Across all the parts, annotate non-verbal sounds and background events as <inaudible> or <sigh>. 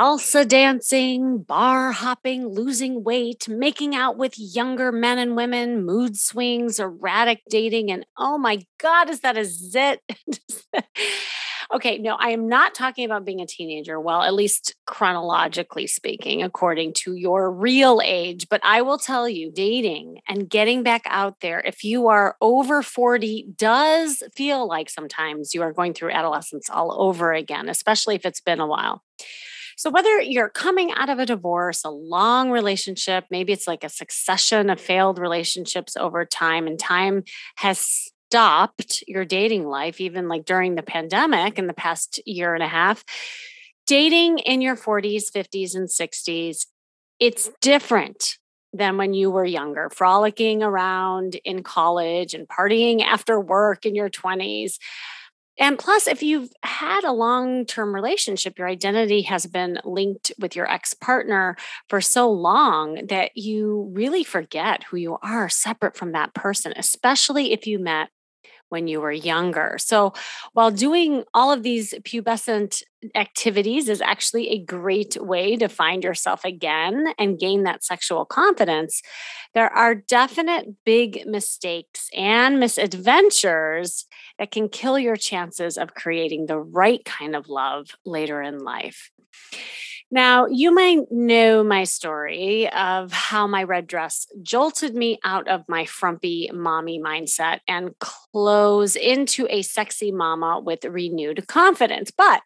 Salsa dancing, bar hopping, losing weight, making out with younger men and women, mood swings, erratic dating, and oh my God, is that a zit? <laughs> okay, no, I am not talking about being a teenager. Well, at least chronologically speaking, according to your real age. But I will tell you, dating and getting back out there, if you are over 40, does feel like sometimes you are going through adolescence all over again, especially if it's been a while. So, whether you're coming out of a divorce, a long relationship, maybe it's like a succession of failed relationships over time, and time has stopped your dating life, even like during the pandemic in the past year and a half, dating in your 40s, 50s, and 60s, it's different than when you were younger, frolicking around in college and partying after work in your 20s. And plus, if you've had a long term relationship, your identity has been linked with your ex partner for so long that you really forget who you are separate from that person, especially if you met when you were younger. So, while doing all of these pubescent activities is actually a great way to find yourself again and gain that sexual confidence, there are definite big mistakes and misadventures that can kill your chances of creating the right kind of love later in life. Now, you might know my story of how my red dress jolted me out of my frumpy mommy mindset and close into a sexy mama with renewed confidence. But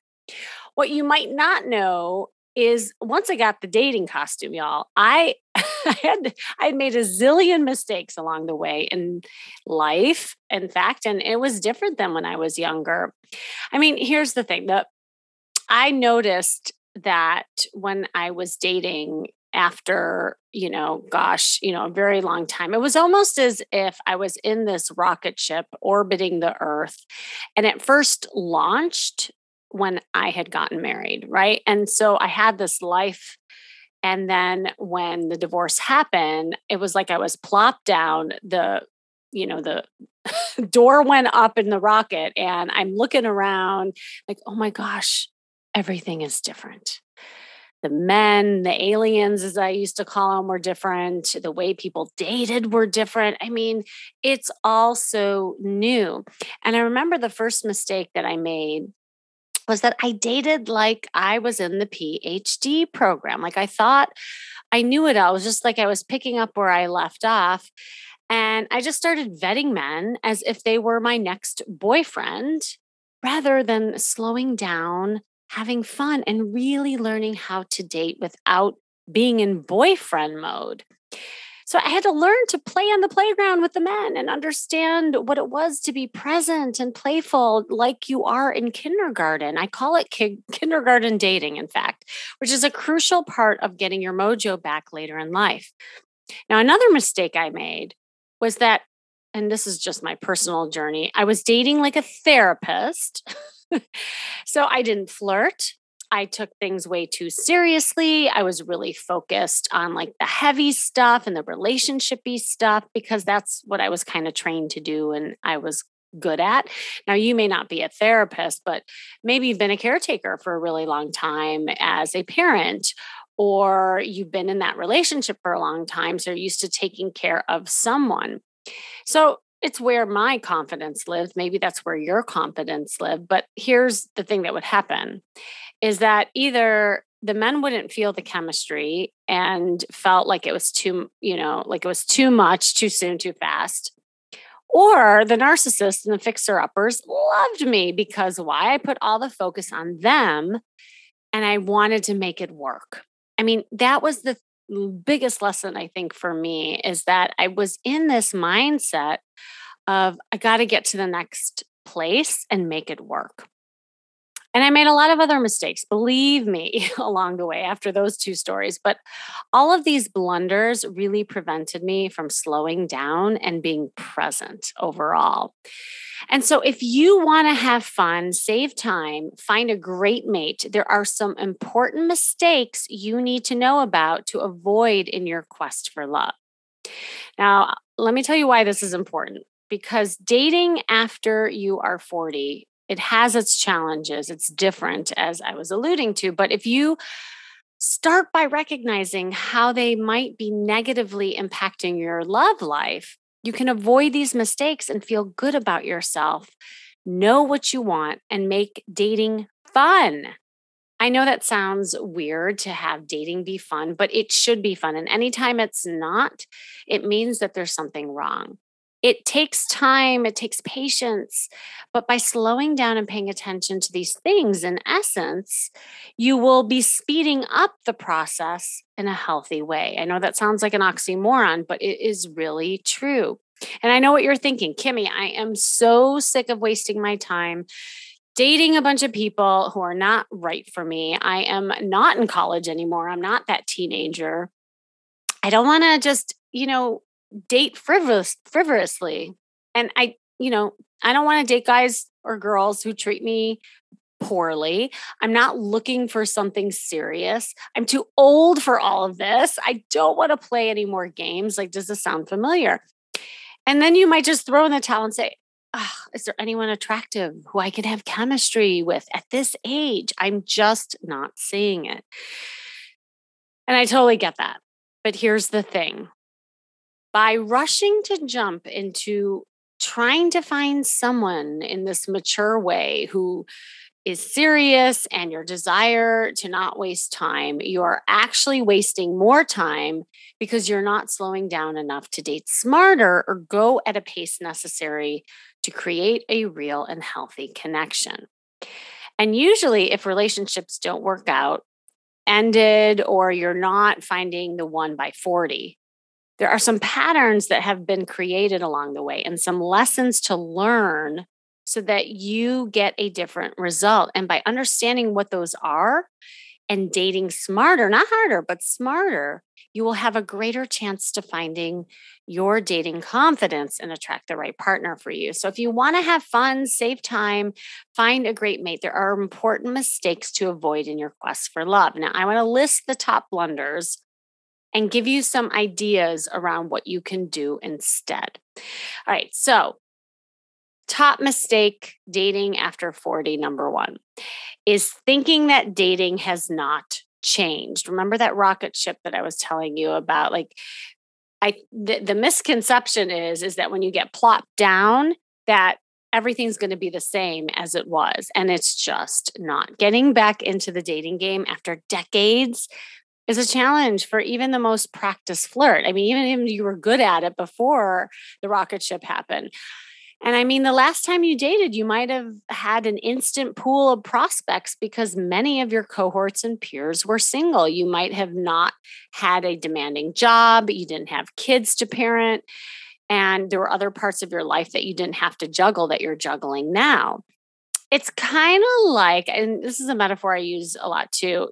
what you might not know is once I got the dating costume, y'all, I, <laughs> I had I had made a zillion mistakes along the way in life, in fact, and it was different than when I was younger. I mean, here's the thing that I noticed that when I was dating after, you know, gosh, you know, a very long time, it was almost as if I was in this rocket ship orbiting the earth. And it first launched when I had gotten married, right? And so I had this life. And then when the divorce happened, it was like I was plopped down the you know the <laughs> door went up in the rocket and i'm looking around like oh my gosh everything is different. The men, the aliens, as I used to call them, were different. The way people dated were different. I mean, it's all so new. And I remember the first mistake that I made was that I dated like I was in the PhD program. Like I thought I knew it all. It was just like I was picking up where I left off. And I just started vetting men as if they were my next boyfriend rather than slowing down having fun and really learning how to date without being in boyfriend mode. So I had to learn to play on the playground with the men and understand what it was to be present and playful like you are in kindergarten. I call it ki- kindergarten dating, in fact, which is a crucial part of getting your mojo back later in life. Now, another mistake I made was that, and this is just my personal journey, I was dating like a therapist. <laughs> so I didn't flirt. I took things way too seriously. I was really focused on like the heavy stuff and the relationshipy stuff because that's what I was kind of trained to do and I was good at. Now, you may not be a therapist, but maybe you've been a caretaker for a really long time as a parent, or you've been in that relationship for a long time. So you're used to taking care of someone. So it's where my confidence lives. Maybe that's where your confidence lived. But here's the thing that would happen is that either the men wouldn't feel the chemistry and felt like it was too, you know, like it was too much, too soon, too fast. Or the narcissists and the fixer uppers loved me because why? I put all the focus on them and I wanted to make it work. I mean, that was the biggest lesson I think for me is that I was in this mindset of I got to get to the next place and make it work. And I made a lot of other mistakes, believe me, <laughs> along the way after those two stories. But all of these blunders really prevented me from slowing down and being present overall. And so, if you want to have fun, save time, find a great mate, there are some important mistakes you need to know about to avoid in your quest for love. Now, let me tell you why this is important because dating after you are 40 it has its challenges it's different as i was alluding to but if you start by recognizing how they might be negatively impacting your love life you can avoid these mistakes and feel good about yourself know what you want and make dating fun I know that sounds weird to have dating be fun, but it should be fun. And anytime it's not, it means that there's something wrong. It takes time, it takes patience. But by slowing down and paying attention to these things, in essence, you will be speeding up the process in a healthy way. I know that sounds like an oxymoron, but it is really true. And I know what you're thinking, Kimmy, I am so sick of wasting my time dating a bunch of people who are not right for me. I am not in college anymore. I'm not that teenager. I don't want to just, you know, date frivolous, frivolously. And I, you know, I don't want to date guys or girls who treat me poorly. I'm not looking for something serious. I'm too old for all of this. I don't want to play any more games. Like, does this sound familiar? And then you might just throw in the towel and say, oh, is there anyone attractive who I could have chemistry with at this age? I'm just not seeing it. And I totally get that. But here's the thing by rushing to jump into trying to find someone in this mature way who is serious and your desire to not waste time, you are actually wasting more time because you're not slowing down enough to date smarter or go at a pace necessary to create a real and healthy connection. And usually, if relationships don't work out, ended, or you're not finding the one by 40, there are some patterns that have been created along the way and some lessons to learn so that you get a different result. And by understanding what those are and dating smarter, not harder, but smarter, you will have a greater chance to finding your dating confidence and attract the right partner for you. So, if you want to have fun, save time, find a great mate, there are important mistakes to avoid in your quest for love. Now, I want to list the top blunders and give you some ideas around what you can do instead. All right. So, top mistake dating after 40, number one, is thinking that dating has not changed. Remember that rocket ship that I was telling you about? Like, I the, the misconception is is that when you get plopped down, that everything's going to be the same as it was, and it's just not. Getting back into the dating game after decades is a challenge for even the most practiced flirt. I mean, even if you were good at it before the rocket ship happened. And I mean, the last time you dated, you might have had an instant pool of prospects because many of your cohorts and peers were single. You might have not had a demanding job, you didn't have kids to parent, and there were other parts of your life that you didn't have to juggle that you're juggling now. It's kind of like, and this is a metaphor I use a lot too.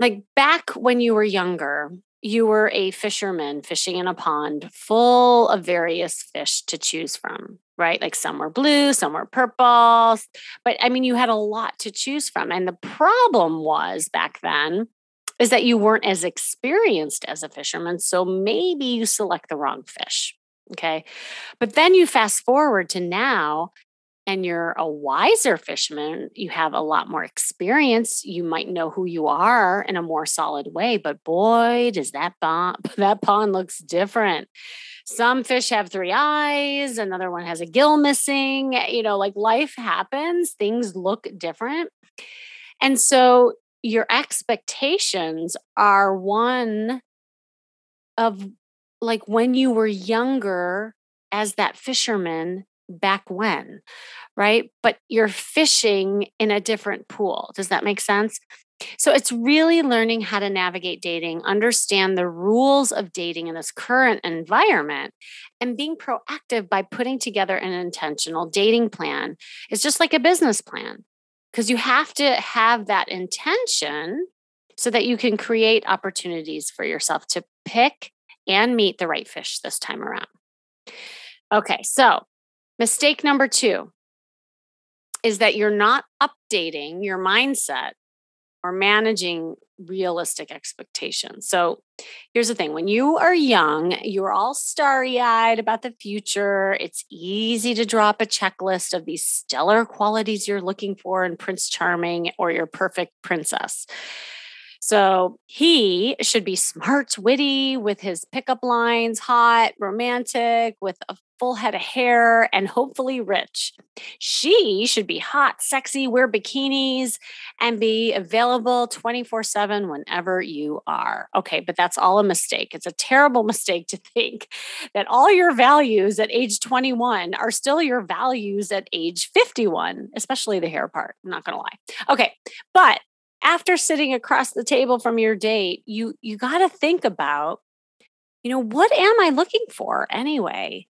Like back when you were younger, you were a fisherman fishing in a pond full of various fish to choose from, right? Like some were blue, some were purple. But I mean, you had a lot to choose from. And the problem was back then is that you weren't as experienced as a fisherman. So maybe you select the wrong fish. Okay. But then you fast forward to now, and you're a wiser fisherman, you have a lot more experience. You might know who you are in a more solid way. But boy, does that pond, <laughs> that pond looks different. Some fish have three eyes, another one has a gill missing. You know, like life happens, things look different. And so your expectations are one of like when you were younger as that fisherman back when, right? But you're fishing in a different pool. Does that make sense? So it's really learning how to navigate dating, understand the rules of dating in this current environment, and being proactive by putting together an intentional dating plan. It's just like a business plan. because you have to have that intention so that you can create opportunities for yourself to pick and meet the right fish this time around. Okay, so mistake number two is that you're not updating your mindset or managing realistic expectations. So here's the thing when you are young, you're all starry eyed about the future. It's easy to drop a checklist of these stellar qualities you're looking for in Prince Charming or your perfect princess. So he should be smart, witty, with his pickup lines, hot, romantic, with a full head of hair, and hopefully rich. She should be hot, sexy, wear bikinis, and be available 24 7 whenever you are. Okay, but that's all a mistake. It's a terrible <laughs> mistake to think that all your values at age 21 are still your values at age 51, especially the hair part. I'm not going to lie. Okay, but after sitting across the table from your date, you you got to think about you know, what am I looking for anyway?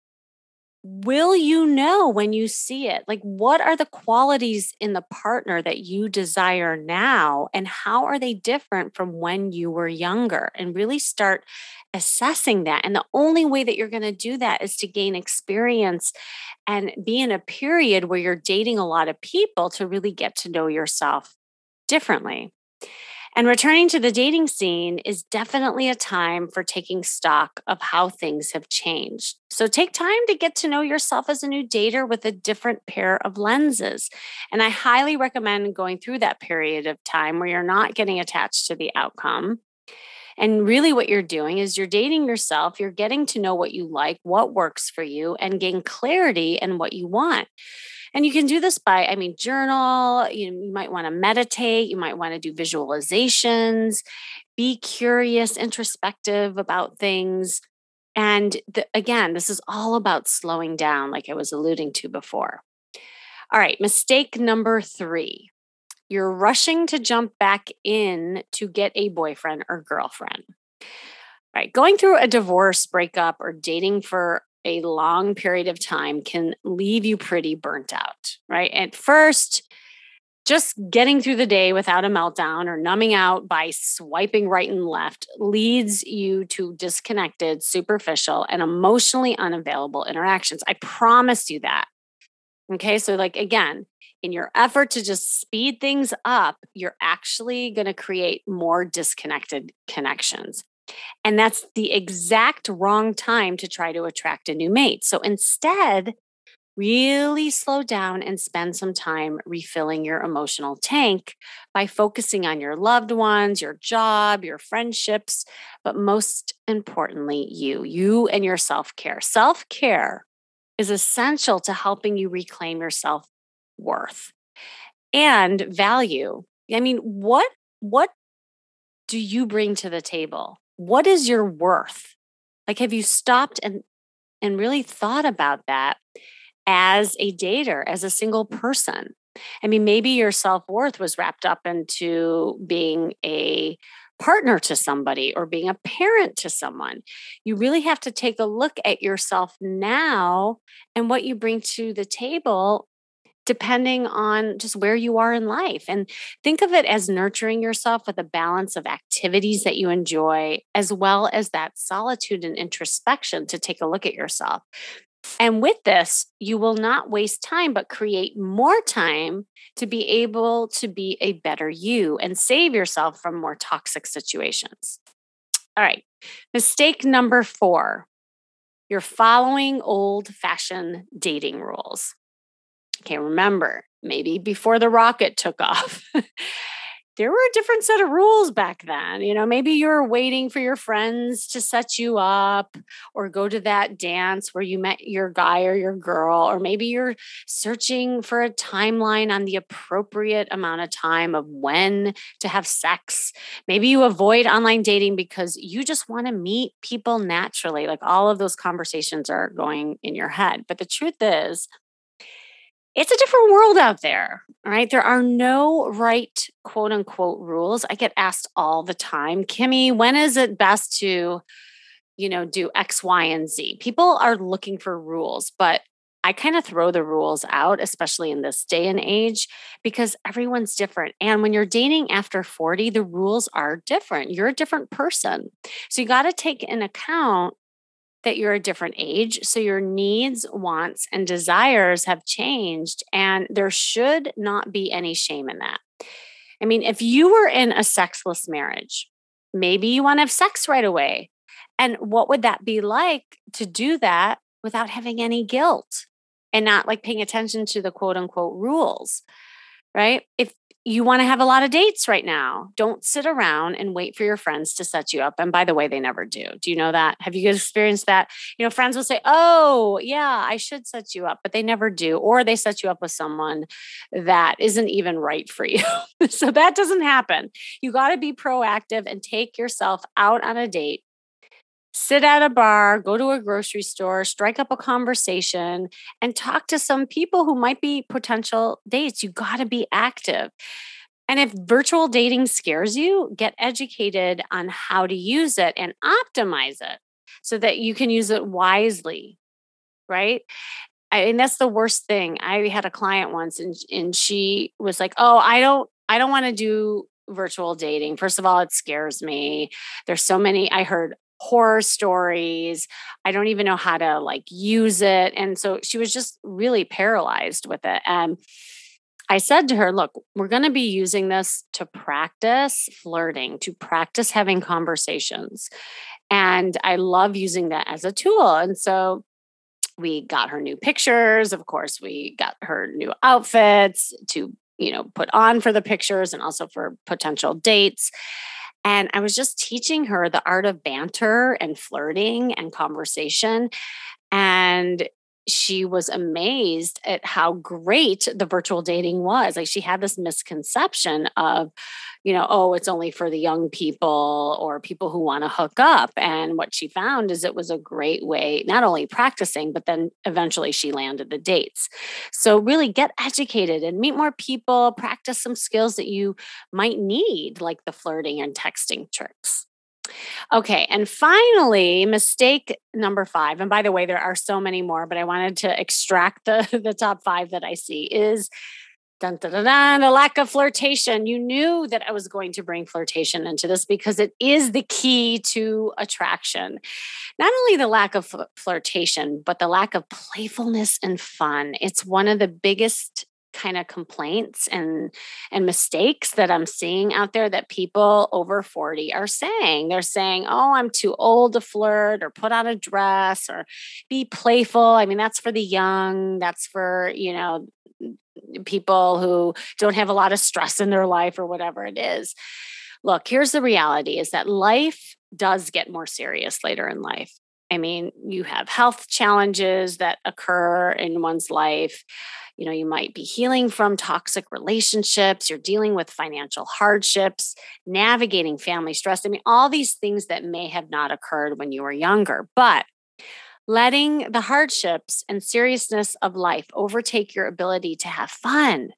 Will you know when you see it? Like, what are the qualities in the partner that you desire now? And how are they different from when you were younger? And really start assessing that. And the only way that you're going to do that is to gain experience and be in a period where you're dating a lot of people to really get to know yourself differently. And returning to the dating scene is definitely a time for taking stock of how things have changed. So take time to get to know yourself as a new dater with a different pair of lenses. And I highly recommend going through that period of time where you're not getting attached to the outcome. And really, what you're doing is you're dating yourself, you're getting to know what you like, what works for you, and gain clarity in what you want. And you can do this by, I mean, journal, you, you might want to meditate, you might want to do visualizations, be curious, introspective about things. And the, again, this is all about slowing down, like I was alluding to before. All right, mistake number three you're rushing to jump back in to get a boyfriend or girlfriend. Right, going through a divorce, breakup, or dating for a long period of time can leave you pretty burnt out, right? At first, just getting through the day without a meltdown or numbing out by swiping right and left leads you to disconnected, superficial, and emotionally unavailable interactions. I promise you that. Okay. So, like, again, in your effort to just speed things up, you're actually going to create more disconnected connections. And that's the exact wrong time to try to attract a new mate. So instead, really slow down and spend some time refilling your emotional tank by focusing on your loved ones, your job, your friendships, but most importantly, you, you and your self care. Self care is essential to helping you reclaim your self worth and value. I mean, what, what do you bring to the table? What is your worth? Like, have you stopped and and really thought about that as a dater, as a single mm. person? I mean, maybe your self worth was wrapped up into being a partner to somebody or being a parent to someone. You really have to take a look at yourself now and what you bring to the table depending on just where you are in life. And think of it as nurturing yourself with a balance of activities that you enjoy, as well as that solitude and introspection to take a look at yourself. And with this, you will not waste time, but create more time to be able to be a better you and save yourself from more toxic situations. All right, mistake number four you're following old fashioned dating rules. Okay, remember, maybe before the rocket took <laughs> off, there were a different set of rules back then. You know, maybe you were waiting for your friends to set you up or go to that dance where you met your guy or your girl, or maybe you're searching for a timeline on the appropriate amount of time of when to have sex. Maybe you avoid online dating because you just want to meet people naturally. Like all of those conversations are going in your head. But the truth is, it's a different world out there, right? There are no right quote unquote rules. I get asked all the time, Kimmy, when is it best to, you know, do X, Y, and Z? People are looking for rules, but I kind of throw the rules out, especially in this day and age, because everyone's different. And when you're dating after 40, the rules are different. You're a different person. So you got to take in account that you're a different age. So your needs, wants, and desires have changed. And there should not be any shame in that. I mean, if you were in a sexless marriage, maybe you want to have sex right away. And what would that be like to do that without having any guilt and not like paying attention to the quote unquote rules? Right. If you want to have a lot of dates right now. Don't sit around and wait for your friends to set you up. And by the way, they never do. Do you know that? Have you experienced that? You know, friends will say, Oh, yeah, I should set you up, but they never do. Or they set you up with someone that isn't even right for you. <laughs> so that doesn't happen. You got to be proactive and take yourself out on a date sit at a bar, go to a grocery store, strike up a conversation, and talk to some people who might be potential dates. You got to be active. And if virtual dating scares you, get educated on how to use it and optimize it so that you can use it wisely. Right. I, and that's the worst thing. I had a client once and, and she was like, Oh, I don't, I don't want to do virtual dating. First of all, it scares me. There's so many, I heard horror stories. I don't even know how to like use it. And so she was just really paralyzed with it. And I said to her, look, we're going to be using this to practice flirting, to practice having conversations. And I love using that as a tool. And so we got her new pictures. Of course, we got her new outfits to, you know, put on for the pictures and also for potential dates. And I was just teaching her the art of banter and flirting and conversation. And she was amazed at how great the virtual dating was. Like she had this misconception of, you know, oh, it's only for the young people or people who want to hook up. And what she found is it was a great way, not only practicing, but then eventually she landed the dates. So really get educated and meet more people, practice some skills that you might need, like the flirting and texting tricks. Okay. And finally, mistake number five. And by the way, there are so many more, but I wanted to extract the, <laughs> the top five that I see is dun, dun, dun, dun, the lack of flirtation. You knew that I was going to bring flirtation into this because it is the key to attraction. Not only the lack of flirtation, but the lack of playfulness and fun. It's one of the biggest kind of complaints and and mistakes that I'm seeing out there that people over 40 are saying. They're saying, "Oh, I'm too old to flirt or put on a dress or be playful." I mean, that's for the young, that's for, you know, people who don't have a lot of stress in their life or whatever it is. Look, here's the reality is that life does get more serious later in life. I mean, you have health challenges that occur in one's life. You know you might be healing from toxic relationships you're dealing with financial hardships navigating family stress. I mean all these things that may have not occurred when you were younger but letting the hardships and seriousness of life overtake your ability to have fun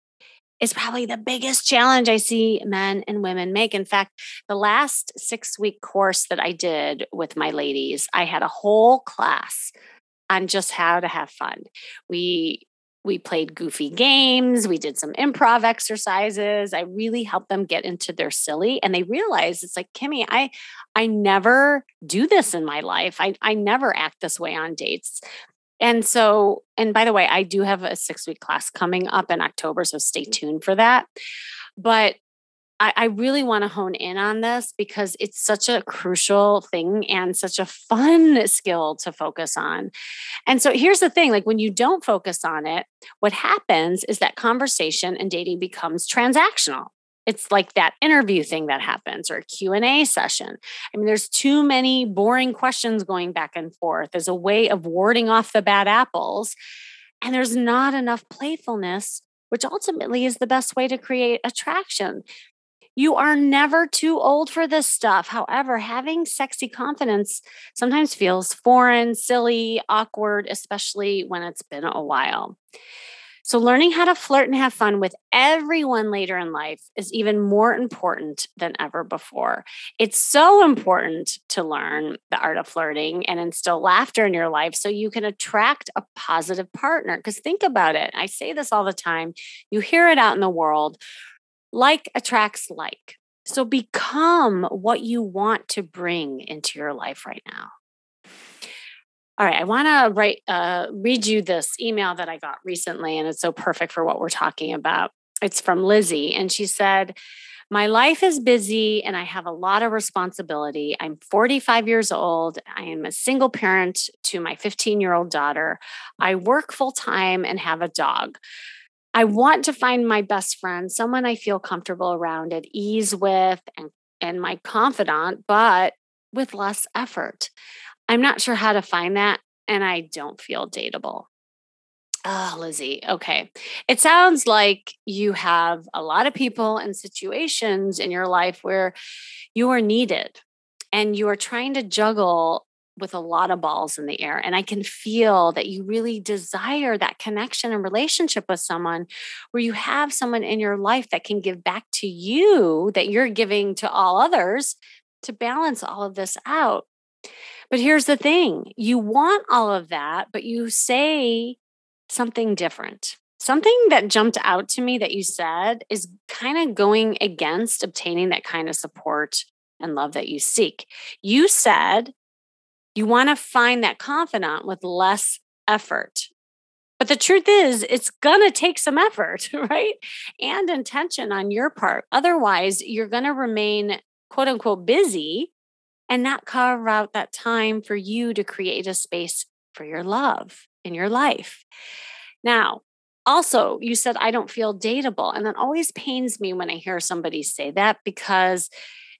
is probably the biggest challenge I see men and women make. In fact, the last six week course that I did with my ladies, I had a whole class on just how to have fun. We we played goofy games we did some improv exercises i really helped them get into their silly and they realized it's like kimmy i i never do this in my life i i never act this way on dates and so and by the way i do have a six week class coming up in october so stay mm. tuned for that. But I, I really want to hone in on this because it's such a crucial thing and such a fun skill to focus on. And so here's the thing like when you don't focus on it, what happens is that conversation and dating becomes transactional it's like that interview thing that happens or a q&a session i mean there's too many boring questions going back and forth as a way of warding off the bad apples and there's not enough playfulness which ultimately is the best way to create attraction you are never too old for this stuff. However, having sexy confidence sometimes feels foreign, silly, awkward, especially when it's been a while. So, learning how to flirt and have fun with everyone later in life is even more important than ever before. It's so important to learn the art of flirting and instill laughter in your life so you can attract a positive partner. Because think about it. I say this all the time. You hear it out in the world like attracts like. So, become what you want to bring into your life right now. All right, I want to write uh, read you this email that I got recently, and it's so perfect for what we're talking about. It's from Lizzie, and she said, "My life is busy, and I have a lot of responsibility. I'm 45 years old. I am a single parent to my 15 year old daughter. I work full time and have a dog." I want to find my best friend, someone I feel comfortable around, at ease with, and, and my confidant, but with less effort. I'm not sure how to find that, and I don't feel dateable. Oh, Lizzie. Okay. It sounds like you have a lot of people and situations in your life where you are needed and you are trying to juggle with a lot of balls in the air. And I can feel that you really desire that connection and relationship with someone where you have someone in your life that can give back to you that you're giving to all others to balance all of this out. But here's the thing you want all of that, but you say something different. Something that jumped out to me that you said is kind of going against obtaining that kind of support and love that you seek. You said you want to find that confidant with less effort. But the truth is, it's going to take some effort, <laughs> right? And intention on your part. Otherwise, you're going to remain quote unquote busy and not carve out that time for you to create a space for your love in your life. Now, also, you said, I don't feel dateable. And that always pains me when I hear somebody say that because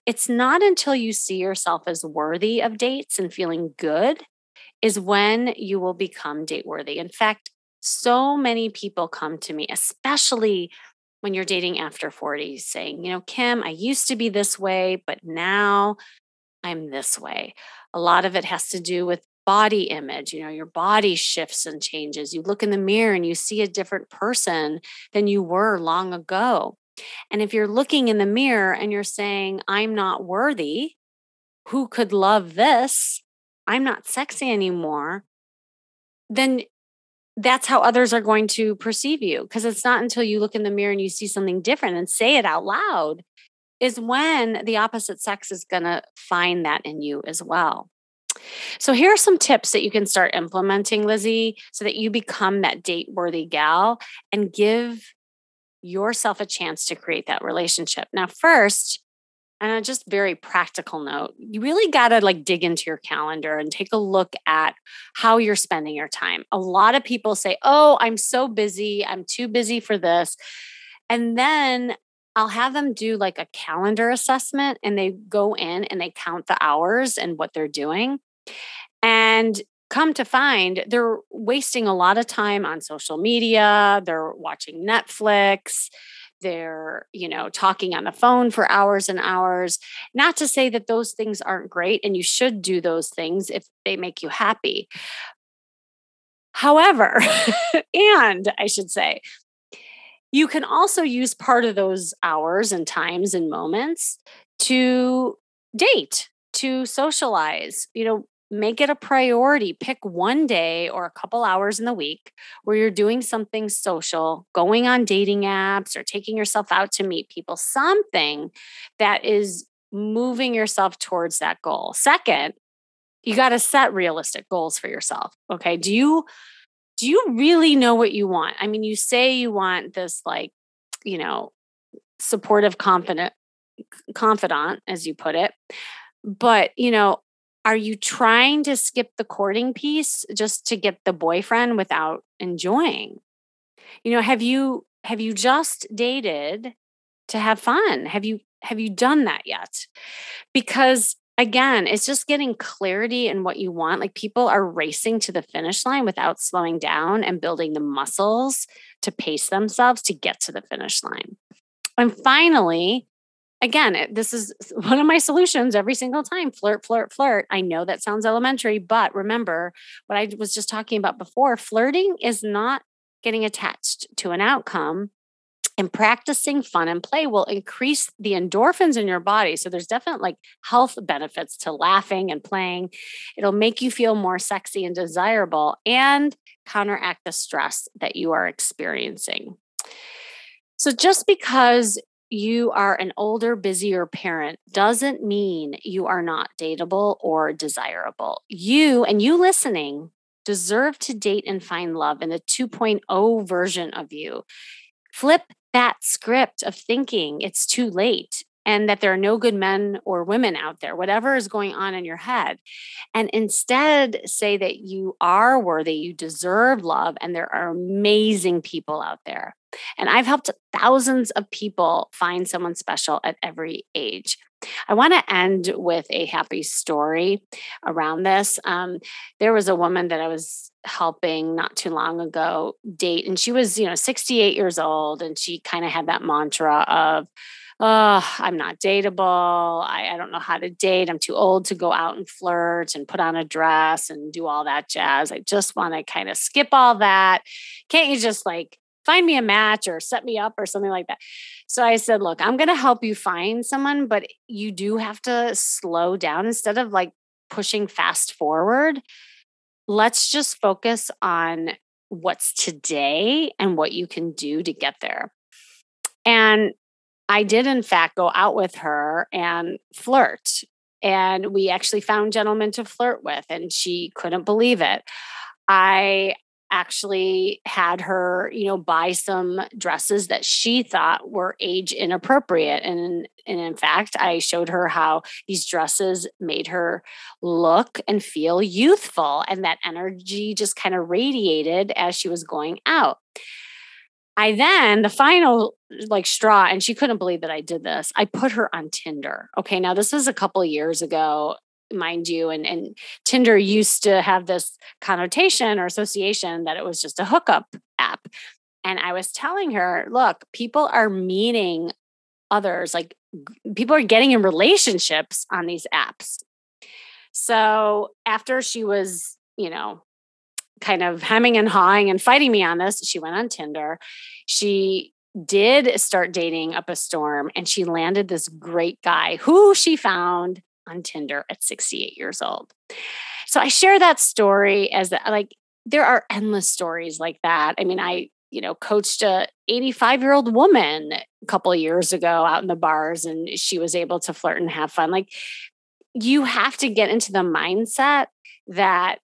it's not until you see yourself as worthy of dates and feeling good is when you will become date worthy. In fact, so many people come to me, especially when you're dating after 40, saying, you know, Kim, I used to be this way, but now I'm this way. A lot of it has to do with body image. You know, your body shifts and changes. You look in the mirror and you see a different person than you were long ago. And if you're looking in the mirror and you're saying, I'm not worthy, who could love this? I'm not sexy anymore. Then that's how others are going to perceive you. Because it's not until you look in the mirror and you see something different and say it out loud is when the opposite sex is going to find that in you as well. So, here are some tips that you can start implementing, Lizzie, so that you become that date worthy gal and give yourself a chance to create that relationship. Now, first, and a just very practical note, you really got to like dig into your calendar and take a look at how you're spending your time. A lot of people say, Oh, I'm so busy. I'm too busy for this. And then I'll have them do like a calendar assessment and they go in and they count the hours and what they're doing. And come to find they're wasting a lot of time on social media, they're watching Netflix, they're, you know, talking on the phone for hours and hours. Not to say that those things aren't great and you should do those things if they make you happy. However, <laughs> and I should say, you can also use part of those hours and times and moments to date, to socialize, you know, make it a priority. Pick one day or a couple hours in the week where you're doing something social, going on dating apps or taking yourself out to meet people, something that is moving yourself towards that goal. Second, you got to set realistic goals for yourself. Okay. Do you do you really know what you want? I mean, you say you want this like, you know, supportive confident confidant as you put it. But, you know, are you trying to skip the courting piece just to get the boyfriend without enjoying? You know, have you have you just dated to have fun? Have you have you done that yet? Because again, it's just getting clarity in what you want. Like people are racing to the finish line without slowing down and building the muscles to pace themselves to get to the finish line. And finally, again, this is <laughs> one of my solutions every single time flirt, flirt, flirt. I know that sounds elementary, but remember what I was just talking about before flirting is not getting attached to an outcome and practicing fun and play will increase the endorphins in your body so there's definite like health benefits to laughing and playing it'll make you feel more sexy and desirable and counteract the stress that you are experiencing so just because you are an older, busier parent doesn't mean you are not dateable or desirable. You and you listening deserve to date and find love in the 2.0 version of you. Flip that script of thinking it's too late and that there are no good men or women out there, whatever is going on in your head. And instead, say that you are worthy, you deserve love, and there are amazing people out there. And I've helped thousands of people find someone special at every age. I want to end with a happy story around this. Um, there was a woman that I was helping not too long ago date, and she was, you know, 68 years old, and she kind of had that mantra of, oh, I'm not dateable. I, I don't know how to date. I'm too old to go out and flirt and put on a dress and do all that jazz. I just want to kind of skip all that. Can't you just like find me a match or set me up or something like that. So I said, look, I'm going to help you find someone, but you do have to slow down instead of like pushing fast forward. Let's just focus on what's today and what you can do to get there. And I did, in fact, go out with her and flirt. And we actually found gentlemen to flirt with, and she couldn't believe it. I actually had her, you know, buy some dresses that she thought were age inappropriate. And, and in fact, I showed her how these dresses made her look and feel youthful. And that energy just kind of radiated as she was going out. I then, the final like straw, and she couldn't believe that I did this. I put her on Tinder. Okay. Now, this was a couple years ago mind you and and tinder used to have this connotation or association that it was just a hookup app. And i was telling her look people are meeting others like people are getting in relationships on these apps. So after she was you know kind of hemming and hawing and fighting me on this she went on tinder. She did start dating up a storm and she landed this great guy who she found on Tinder at 68 years old. So I share that story as that, like, there are endless stories like that. I mean, I, you know, coached a 85 year old woman a couple of years ago out in the bars and she was able to flirt and have fun. Like, you have to get into the mindset that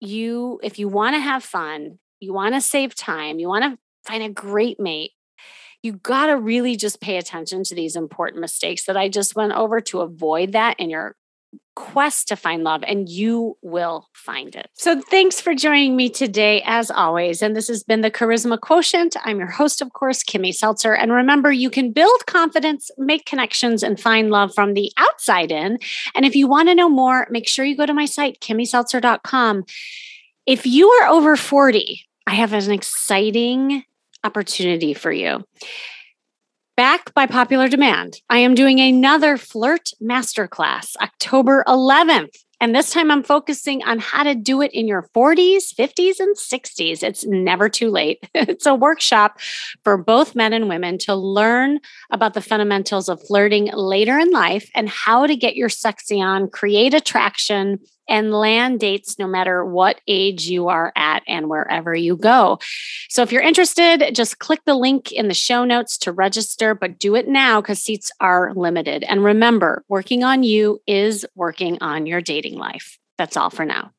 you, if you want to have fun, you want to save time, you want to find a great mate, you got to really just pay attention to these important mistakes that I just went over to avoid that in your quest to find love and you will find it. So thanks for joining me today as always and this has been the charisma quotient. I'm your host of course Kimmy Seltzer and remember you can build confidence, make connections and find love from the outside in. And if you want to know more, make sure you go to my site kimmyseltzer.com. If you are over 40, I have an exciting opportunity for you. Back by popular demand, I am doing another Flirt Masterclass October 11th. And this time I'm focusing on how to do it in your 40s, 50s, and 60s. It's never too late. <laughs> it's a workshop for both men and women to learn about the fundamentals of flirting later in life and how to get your sexy on, create attraction, and land dates no matter what age you are at and wherever you go. So if you're interested, just click the link in the show notes to register, but do it now because seats are limited. And remember, working on you is working on your dating life. That's all for now.